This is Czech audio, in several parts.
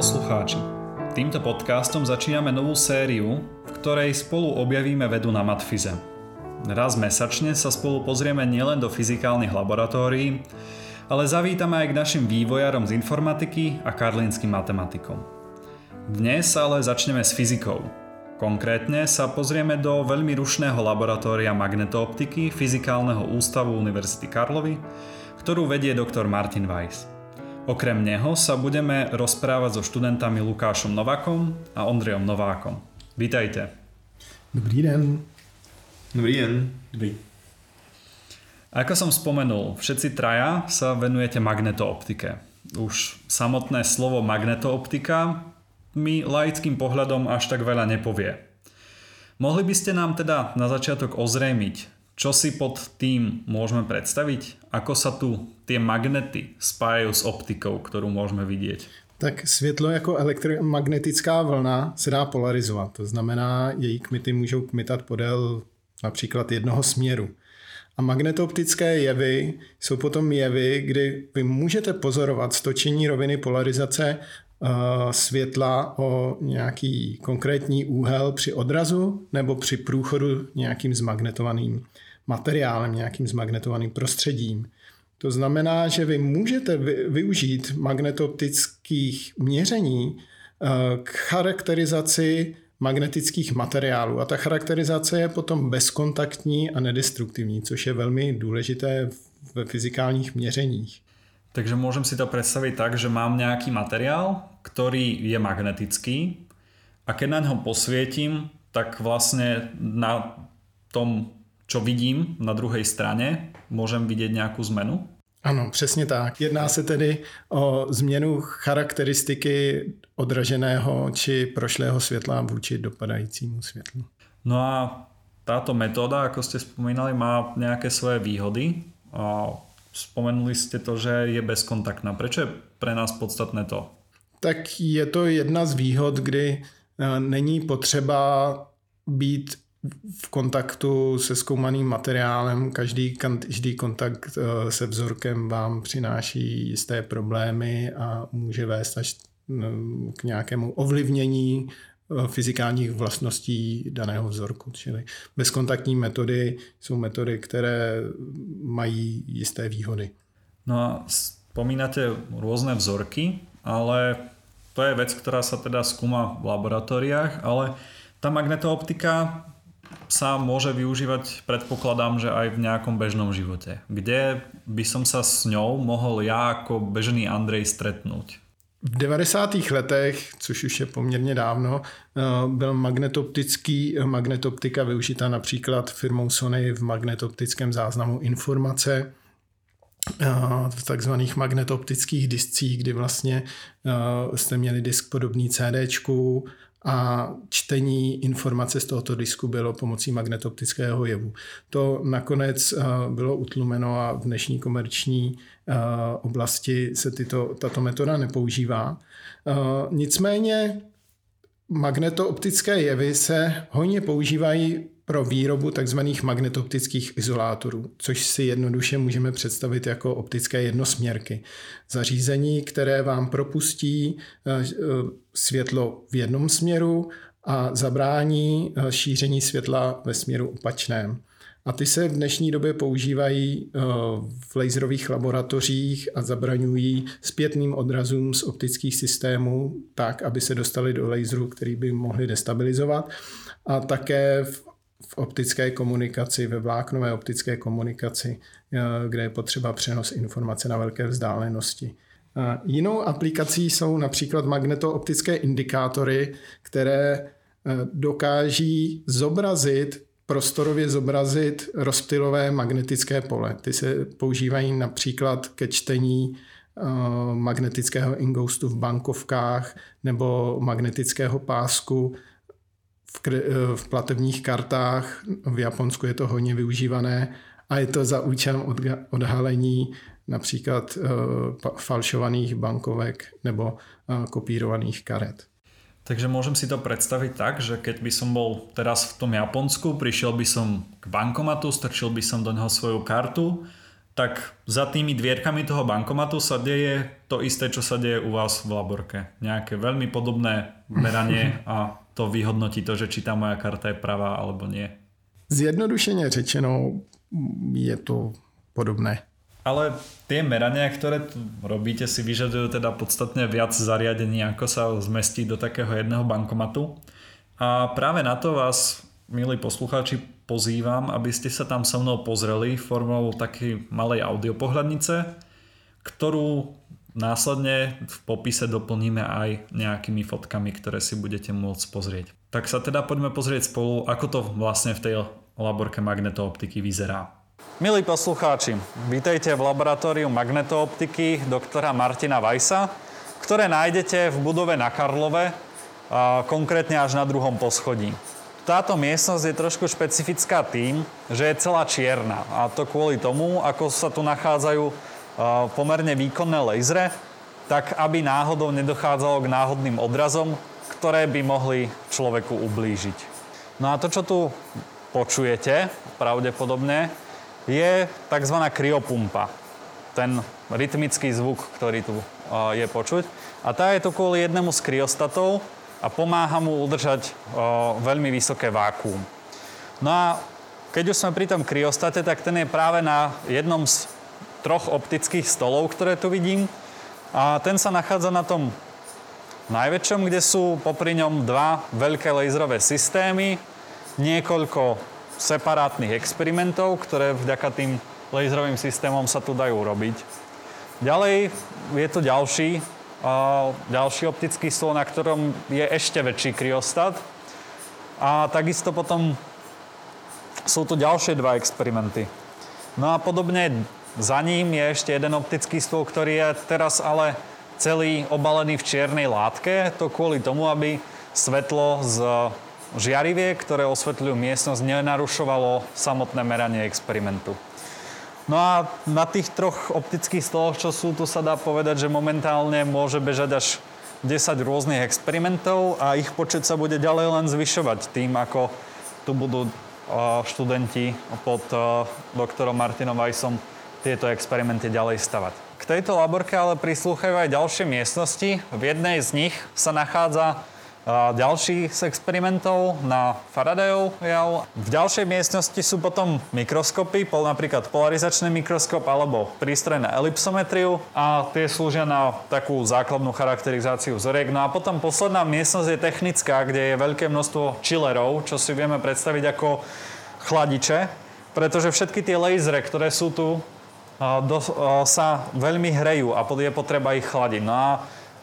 poslucháči. Týmto podcastom začíname novú sériu, v ktorej spolu objavíme vedu na matfize. Raz mesačne sa spolu pozrieme nielen do fyzikálnych laboratórií, ale zavítame aj k našim vývojarom z informatiky a karlínskym matematikom. Dnes ale začneme s fyzikou. Konkrétne sa pozrieme do veľmi rušného laboratória magnetooptiky Fyzikálneho ústavu Univerzity Karlovy, ktorú vedie doktor Martin Weiss. Okrem neho sa budeme rozprávať so študentami Lukášom Novakom a Ondrejom Novákom. Vítajte. Dobrý den. Dobrý den. Dobrý. Ako som spomenul, všetci traja sa venujete magnetooptike. Už samotné slovo magnetooptika mi laickým pohľadom až tak veľa nepovie. Mohli by ste nám teda na začiatok ozrejmiť, čo si pod tým môžeme predstaviť? Ako sa tu tie magnety spájajú s optikou, ktorú môžeme vidieť? Tak světlo jako elektromagnetická vlna se dá polarizovat. To znamená, její kmity můžou kmitat podél například jednoho směru. A magnetooptické jevy jsou potom jevy, kdy vy můžete pozorovat stočení roviny polarizace uh, světla o nějaký konkrétní úhel při odrazu nebo při průchodu nějakým zmagnetovaným materiálem, nějakým zmagnetovaným prostředím. To znamená, že vy můžete využít magnetoptických měření eh, k charakterizaci magnetických materiálů. A ta charakterizace je potom bezkontaktní a nedestruktivní, což je velmi důležité ve fyzikálních měřeních. Takže môžem si to predstaviť tak, že mám nejaký materiál, ktorý je magnetický a keď na ňo posvietím, tak vlastne na tom čo vidím na druhej strane, môžem vidieť nějakou zmenu? Ano, přesně tak. Jedná se tedy o změnu charakteristiky odraženého či prošlého světla vůči dopadajícímu světlu. No a táto metóda, ako ste spomínali, má nejaké svoje výhody. A spomenuli ste to, že je bezkontaktná. Prečo je pre nás podstatné to? Tak je to jedna z výhod, kdy e, není potřeba být v kontaktu se zkoumaným materiálem. Každý, každý kontakt eh, se vzorkem vám přináší jisté problémy a může vést až mm, k nějakému ovlivnění eh, fyzikálních vlastností daného vzorku. Čili bezkontaktní metody jsou metody, které mají jisté výhody. No a spomínate rôzne vzorky, ale to je vec, ktorá sa teda skúma v laboratóriách, ale tá magnetooptika sa môže využívať, predpokladám, že aj v nejakom bežnom živote. Kde by som sa s ňou mohl já jako bežný Andrej stretnúť? V 90. letech, což už je poměrně dávno, eh, byl magnetoptický, magnetoptika využita například firmou Sony v magnetoptickém záznamu informace eh, v takzvaných magnetoptických discích, kdy vlastně eh, jste měli disk podobný CDčku a čtení informace z tohoto disku bylo pomocí magnetoptického jevu. To nakonec eh, bylo utlumeno a v dnešní komerční eh, oblasti se tyto, tato metoda nepoužívá. Eh, nicméně magnetooptické jevy se hojně používají pro výrobu tzv. magnetoptických izolátorů, což si jednoduše můžeme představit jako optické jednosměrky. Zařízení, které vám propustí eh, světlo v jednom směru a zabrání eh, šíření světla ve směru opačném. A ty se v dnešní době používají eh, v laserových laboratořích a zabraňují zpětným odrazům z optických systémů tak, aby se dostali do laseru, který by mohli destabilizovat. A také v v optické komunikaci, ve vláknové optické komunikaci, eh, kde je potřeba přenos informace na velké vzdálenosti. Jinou aplikací jsou například magnetooptické indikátory, které eh, dokáží zobrazit prostorově zobrazit rozptylové magnetické pole. Ty se používají například ke čtení eh, magnetického ingoustu v bankovkách nebo magnetického pásku v, kre, eh, v platebních kartách. V Japonsku je to hodně využívané a je to za účelem odhalení například uh, falšovaných bankovek nebo uh, kopírovaných karet. Takže môžem si to predstaviť tak, že keď by som bol teraz v tom Japonsku, prišiel by som k bankomatu, strčil by som do neho svoju kartu tak za tými dvierkami toho bankomatu sa deje to isté, čo sa deje u vás v laborke. Nejaké veľmi podobné meranie a to vyhodnotí to, že či tá moja karta je pravá alebo nie. Zjednodušeně řečeno je to podobné. Ale tie merania, ktoré tu robíte, si vyžadujú teda podstatne viac zariadení, ako sa zmestí do takého jedného bankomatu. A práve na to vás, milí poslucháči, pozývam, aby ste sa tam so mnou pozreli formou takej malej audiopohľadnice, ktorú následne v popise doplníme aj nejakými fotkami, ktoré si budete môcť pozrieť. Tak sa teda poďme pozrieť spolu, ako to vlastne v tej laborke magnetooptiky vyzerá. Milí poslucháči, vítajte v laboratóriu magnetooptiky doktora Martina Vajsa, ktoré nájdete v budove na Karlove, konkrétne až na druhom poschodí. Táto miestnosť je trošku špecifická tým, že je celá čierna a to kvôli tomu, ako sa tu nachádzajú pomerne výkonné lasery, tak aby náhodou nedochádzalo k náhodným odrazom, ktoré by mohli človeku ublížiť. No a to, čo tu počujete, pravdepodobne, je tzv. kryopumpa. Ten rytmický zvuk, ktorý tu je počuť. A tá je tu kvôli jednému z kryostatov a pomáha mu udržať veľmi vysoké vákuum. No a keď už sme pri tom kryostate, tak ten je práve na jednom z troch optických stolov, ktoré tu vidím. A ten sa nachádza na tom najväčšom, kde sú popri ňom dva veľké laserové systémy, niekoľko separátnych experimentov, ktoré vďaka tým laserovým systémom sa tu dajú robiť. Ďalej je to ďalší, ďalší optický stôl, na ktorom je ešte väčší kryostat. A takisto potom sú tu ďalšie dva experimenty. No a podobne za ním je ešte jeden optický stôl, ktorý je teraz ale celý obalený v čiernej látke. To kvôli tomu, aby svetlo z žiarivie, ktoré osvetľujú miestnosť, nenarušovalo samotné meranie experimentu. No a na tých troch optických stoloch, čo sú tu, sa dá povedať, že momentálne môže bežať až 10 rôznych experimentov a ich počet sa bude ďalej len zvyšovať tým, ako tu budú študenti pod doktorom Martinom Weissom tieto experimenty ďalej stavať. K tejto laborke ale prislúchajú aj ďalšie miestnosti. V jednej z nich sa nachádza ďalší z experimentov na Faradayov jav. V ďalšej miestnosti sú potom mikroskopy, napríklad polarizačný mikroskop alebo prístroj na elipsometriu a tie slúžia na takú základnú charakterizáciu vzoriek. No a potom posledná miestnosť je technická, kde je veľké množstvo chillerov, čo si vieme predstaviť ako chladiče, pretože všetky tie lasery, ktoré sú tu, do, sa veľmi hrejú a je potreba ich chladiť. No a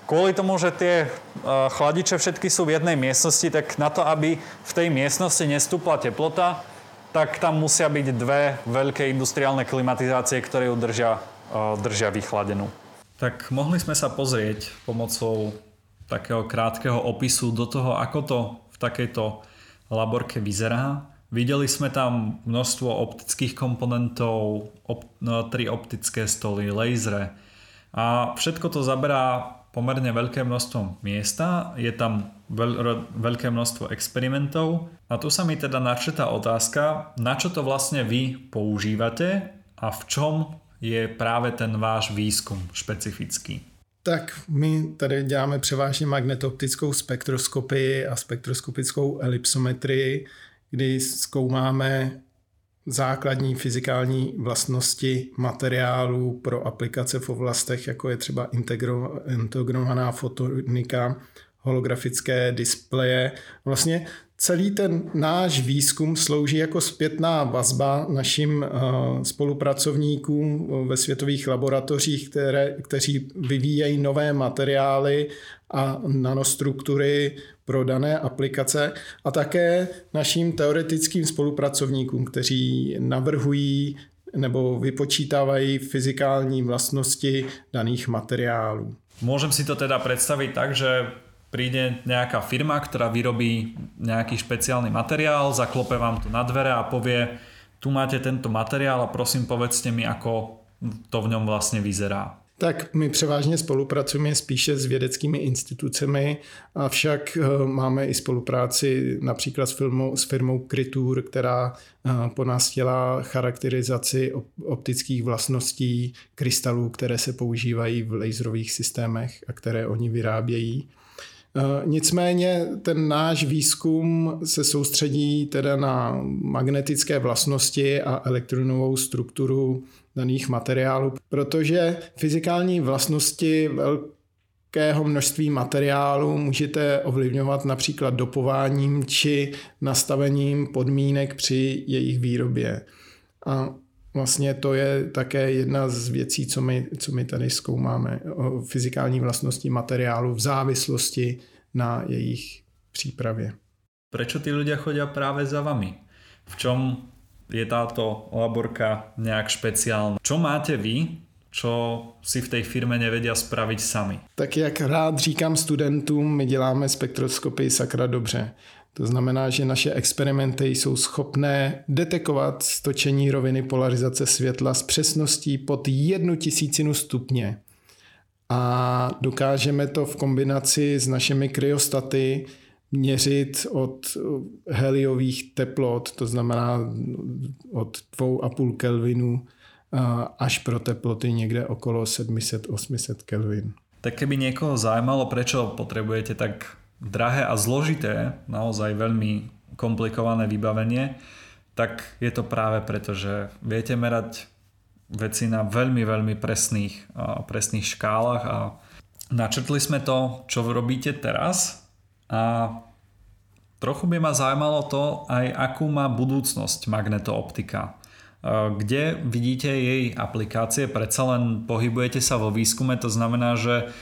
Kvôli tomu, že tie e, chladiče všetky sú v jednej miestnosti, tak na to, aby v tej miestnosti nestúpla teplota, tak tam musia byť dve veľké industriálne klimatizácie, ktoré ju držia, e, držia vychladenú. Tak mohli sme sa pozrieť pomocou takého krátkeho opisu do toho, ako to v takejto laborke vyzerá. Videli sme tam množstvo optických komponentov, op, no, tri optické stoly, lasery a všetko to zaberá pomerne veľké množstvo miesta, je tam veľ, veľké množstvo experimentov a tu sa mi teda načetá otázka, na čo to vlastne vy používate a v čom je práve ten váš výskum špecifický. Tak my tady děláme převážně magnetoptickou spektroskopii a spektroskopickou elipsometrii, kdy zkoumáme základní fyzikální vlastnosti materiálů pro aplikace v oblastech, jako je třeba integro, integrovaná fotonika, holografické displeje. Vlastně celý ten náš výzkum slouží jako zpětná vazba našim eh, spolupracovníkům ve světových laboratořích, které, kteří vyvíjejí nové materiály a nanostruktury pro dané aplikace a také našim teoretickým spolupracovníkům, kteří navrhují nebo vypočítávají fyzikální vlastnosti daných materiálů. Môžem si to teda predstaviť tak, že príde nejaká firma, ktorá vyrobí nejaký špeciálny materiál, zaklope vám to na dvere a povie, tu máte tento materiál a prosím povedzte mi, ako to v ňom vlastne vyzerá. Tak my převážně spolupracujeme spíše s vědeckými institucemi, avšak eh, máme i spolupráci například s, firmou, s firmou Kritur, která eh, po nás dělá charakterizaci optických vlastností krystalů, které se používají v laserových systémech a které oni vyrábějí. Eh, nicméně ten náš výzkum se soustředí teda na magnetické vlastnosti a elektronovou strukturu daných materiálů, protože fyzikální vlastnosti velkého množství materiálu můžete ovlivňovat například dopováním či nastavením podmínek při jejich výrobě. A vlastně to je také jedna z věcí, co my, co my tady zkoumáme, o fyzikální vlastnosti materiálu v závislosti na jejich přípravě. Proč ty lidé chodí právě za vami? V čom je táto laborka nejak špeciálna. Čo máte vy, čo si v tej firme nevedia spraviť sami? Tak jak rád říkám studentům, my děláme spektroskopy sakra dobře. To znamená, že naše experimenty jsou schopné detekovat stočení roviny polarizace světla s přesností pod jednu tisícinu stupně. A dokážeme to v kombinaci s našimi kryostaty měřit od heliových teplot, to znamená od 2,5 Kelvinu až pro teploty někde okolo 700-800 Kelvin. Tak keby někoho zajímalo, proč potřebujete tak drahé a zložité, naozaj veľmi komplikované vybavenie, tak je to práve preto, že viete merať veci na veľmi, veľmi presných, presných škálach a načrtli sme to, čo robíte teraz a trochu by ma zaujímalo to aj akú má budúcnosť magnetooptika. Kde vidíte jej aplikácie? Predsa len pohybujete sa vo výskume, to znamená, že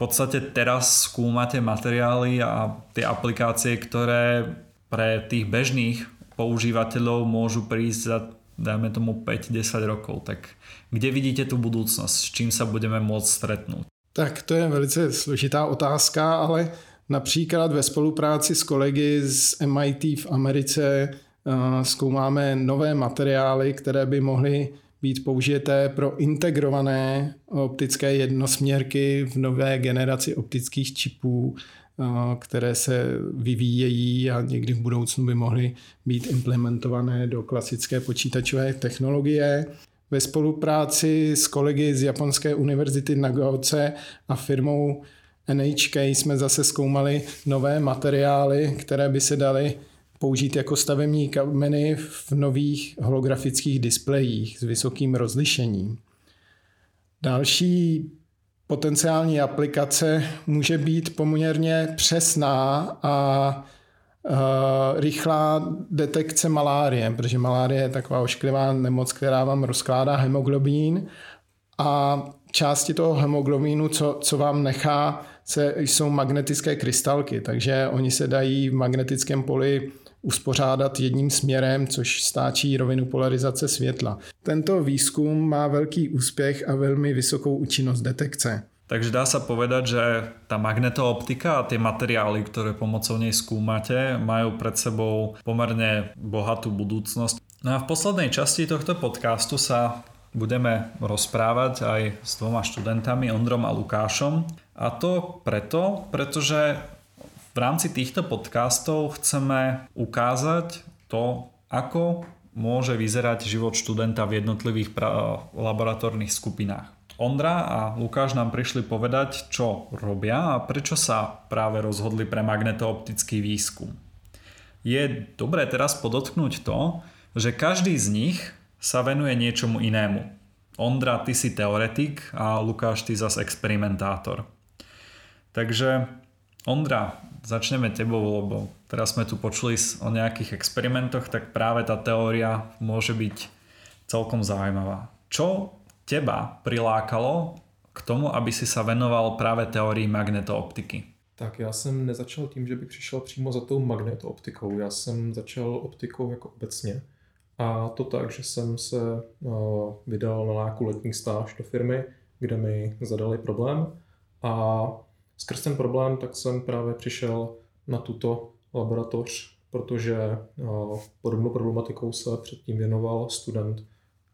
podstate teraz skúmate materiály a tie aplikácie, ktoré pre tých bežných používateľov môžu prísť za dajme tomu 5-10 rokov. Tak kde vidíte tu budúcnosť? S čím sa budeme môcť stretnúť? Tak to je velice složitá otázka, ale Například ve spolupráci s kolegy z MIT v Americe eh, zkoumáme nové materiály, které by mohly být použité pro integrované optické jednosměrky v nové generaci optických čipů, eh, které se vyvíjejí a někdy v budoucnu by mohly být implementované do klasické počítačové technologie. Ve spolupráci s kolegy z Japonské univerzity Nagaoce a firmou NHK jsme zase zkoumali nové materiály, které by se daly použít jako stavební kameny v nových holografických displejích s vysokým rozlišením. Další potenciální aplikace může být poměrně přesná a rychlá detekce malárie, protože malárie je taková ošklivá nemoc, která vám rozkládá hemoglobín a části toho hemoglobínu, co, co vám nechá, se, jsou magnetické krystalky, takže oni se dají v magnetickém poli uspořádat jedním směrem, což stáčí rovinu polarizace světla. Tento výzkum má velký úspěch a velmi vysokou účinnost detekce. Takže dá sa povedať, že tá magnetooptika a tie materiály, ktoré pomocou nej skúmate, majú pred sebou pomerne bohatú budúcnosť. No a v poslednej časti tohto podcastu sa budeme rozprávať aj s dvoma študentami, Ondrom a Lukášom. A to preto, pretože rámci týchto podcastov chceme ukázať to, ako môže vyzerať život študenta v jednotlivých laboratórnych skupinách. Ondra a Lukáš nám prišli povedať, čo robia a prečo sa práve rozhodli pre magnetooptický výskum. Je dobré teraz podotknúť to, že každý z nich sa venuje niečomu inému. Ondra, ty si teoretik a Lukáš, ty zas experimentátor. Takže Ondra, začneme tebou, lebo teraz sme tu počuli o nejakých experimentoch, tak práve tá teória môže byť celkom zaujímavá. Čo teba prilákalo k tomu, aby si sa venoval práve teórii magnetooptiky? Tak já jsem nezačal tím, že bych přišel přímo za tou magnetooptikou. Já jsem začal optikou jako obecně. A to tak, že jsem se eh, vydal na nějakou letní stáž do firmy, kde mi zadali problém a skrz ten problém tak jsem právě přišel na tuto laboratoř, protože eh, podobnou problematikou se předtím věnoval student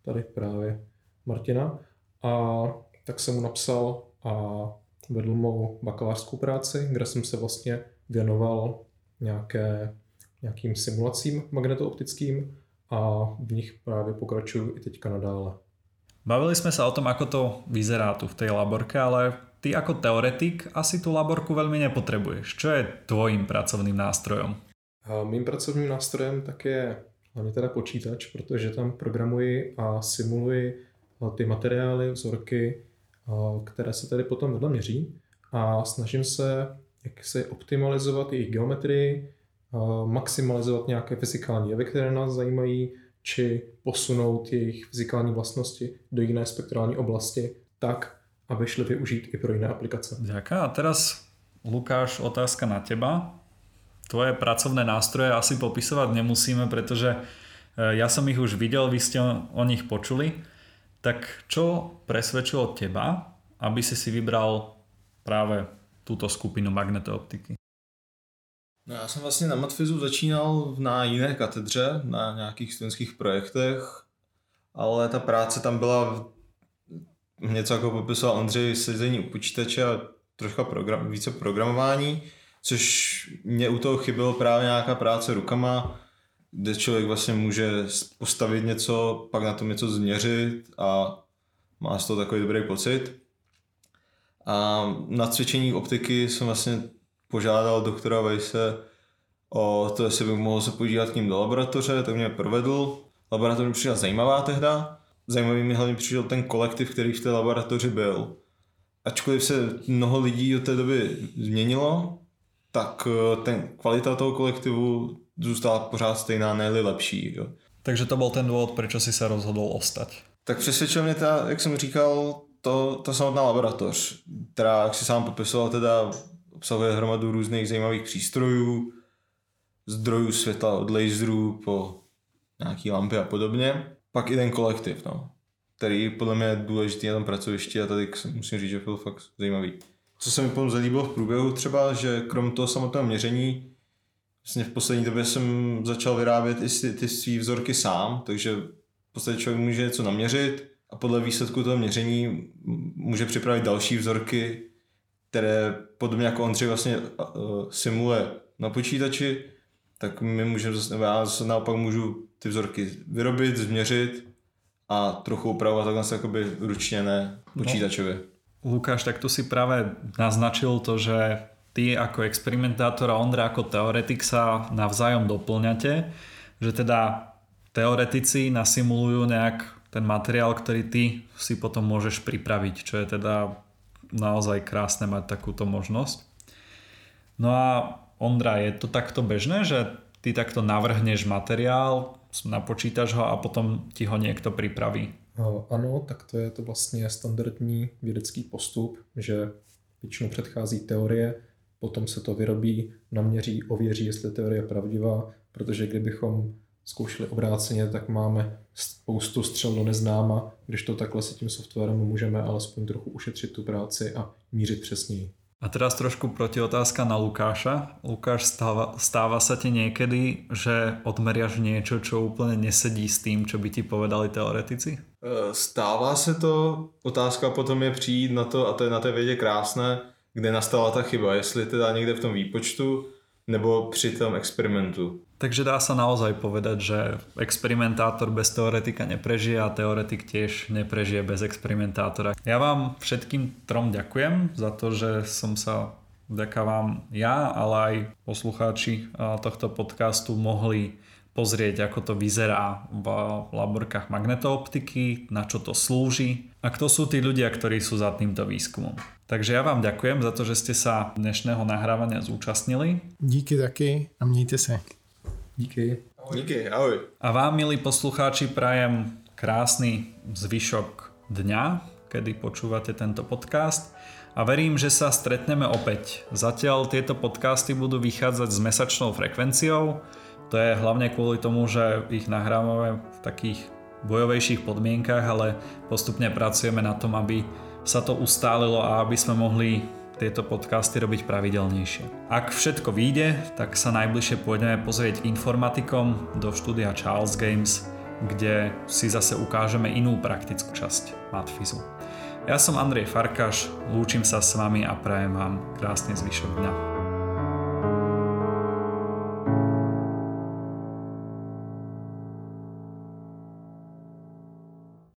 tady právě Martina a tak jsem mu napsal a vedl mou bakalářskou práci, kde jsem se vlastně věnoval nějaké, nějakým simulacím magnetooptickým a v nich právě pokračuju i teďka nadále. Bavili sme sa o tom, ako to vyzerá tu v tej laborke, ale ty ako teoretik asi tu laborku veľmi nepotrebuješ. Čo je tvojím pracovným nástrojom? A mým pracovním nástrojem tak je hlavně teda počítač, protože tam programuji a simuluji ty materiály, vzorky, které se tady potom vedle měří a snažím se jak se optimalizovat jejich geometrii, maximalizovat nějaké fyzikální jevy, které nás zajímají, či posunout jejich fyzikální vlastnosti do jiné spektrální oblasti tak, aby šly využít i pro jiné aplikace. Ďakujem. A teraz, Lukáš, otázka na teba. Tvoje pracovné nástroje asi popisovať nemusíme, pretože e, ja som ich už videl, vy ste o nich počuli. Tak čo presvedčilo teba, aby si si vybral práve túto skupinu magnetooptiky? No já jsem vlastně na Matfizu začínal na jiné katedře, na nějakých studentských projektech, ale ta práce tam byla něco jako popisoval Ondřej, sezení u počítače a troška program, více programování, což mě u toho chybělo právě nějaká práce rukama, kde člověk vlastně může postavit něco, pak na tom něco změřit a má z toho takový dobrý pocit. A na cvičení optiky jsem vlastně požádal doktora Vejse o to, jestli bych mohl se podívat k ním do laboratoře, tak mě provedl. Laboratoř mi přišla zajímavá tehda. Zajímavý mi hlavně přišel ten kolektiv, který v té laboratoři byl. Ačkoliv se mnoho lidí od té doby změnilo, tak eh, ten kvalita toho kolektivu zůstala pořád stejná, ne lepší. Jo. Takže to byl ten důvod, proč si se rozhodl ostať. Tak přesvědčil mě ta, jak jsem říkal, to, ta samotná laboratoř, která, jak si sám popisoval, teda obsahuje hromadu různých zajímavých přístrojů, zdrojů světla od laserů po nějaký lampy a podobně. Pak i ten kolektiv, no, který podle mě je důležitý na tom pracovišti a tady musím říct, že byl fakt zajímavý. Co se mi potom zalíbilo v průběhu třeba, že krom toho samotného měření, vlastně v poslední době jsem začal vyrábět i ty, ty svý vzorky sám, takže v podstatě člověk může něco naměřit a podle výsledku toho měření může připravit další vzorky, které podobně jako Ondřej vlastně simuluje na počítači, tak my můžeme zase, já zase naopak můžu ty vzorky vyrobit, změřit a trochu upravovat takhle jakoby ručně, ne počítačově. No, Lukáš, tak tu si právě naznačil to, že ty ako experimentátor a Ondra ako teoretik sa navzájom doplňate, že teda teoretici nasimulujú nejak ten materiál, ktorý ty si potom môžeš pripraviť, čo je teda naozaj krásne mať takúto možnosť. No a Ondra, je to takto bežné, že ty takto navrhneš materiál, napočítaš ho a potom ti ho někdo připraví? Ano, tak to je to vlastně standardní vědecký postup, že většinou předchází teorie, potom se to vyrobí, naměří, ověří, jestli teorie je pravdivá, protože kdybychom zkoušeli obráceně, tak máme spoustu střel do neznáma, když to takhle se tím softwarem můžeme alespoň trochu ušetřit tu práci a mířit přesněji. A teraz trošku protiotázka na Lukáša. Lukáš, stáva, stáva sa ti niekedy, že odmeriaš niečo, čo úplne nesedí s tým, čo by ti povedali teoretici? E, stává se to, otázka potom je přijít na to, a to je na té vědě krásné, kde nastala ta chyba, jestli teda někde v tom výpočtu, nebo při tom experimentu. Takže dá sa naozaj povedať, že experimentátor bez teoretika neprežije a teoretik tiež neprežije bez experimentátora. Ja vám všetkým trom ďakujem za to, že som sa vďaka vám ja, ale aj poslucháči tohto podcastu mohli pozrieť, ako to vyzerá v laborkách magnetooptiky, na čo to slúži a kto sú tí ľudia, ktorí sú za týmto výskumom. Takže ja vám ďakujem za to, že ste sa dnešného nahrávania zúčastnili. Díky taky a mějte se. Díky. Ahoj. Díky, ahoj. A vám, milí poslucháči, prajem krásny zvyšok dňa, kedy počúvate tento podcast a verím, že sa stretneme opäť. Zatiaľ tieto podcasty budú vychádzať s mesačnou frekvenciou, to je hlavne kvôli tomu, že ich nahrávame v takých bojovejších podmienkach, ale postupne pracujeme na tom, aby sa to ustálilo a aby sme mohli tieto podcasty robiť pravidelnejšie. Ak všetko vyjde, tak sa najbližšie pôjdeme pozrieť informatikom do štúdia Charles Games, kde si zase ukážeme inú praktickú časť Matfizu. Ja som Andrej Farkaš, lúčim sa s vami a prajem vám krásny zvyšok dňa.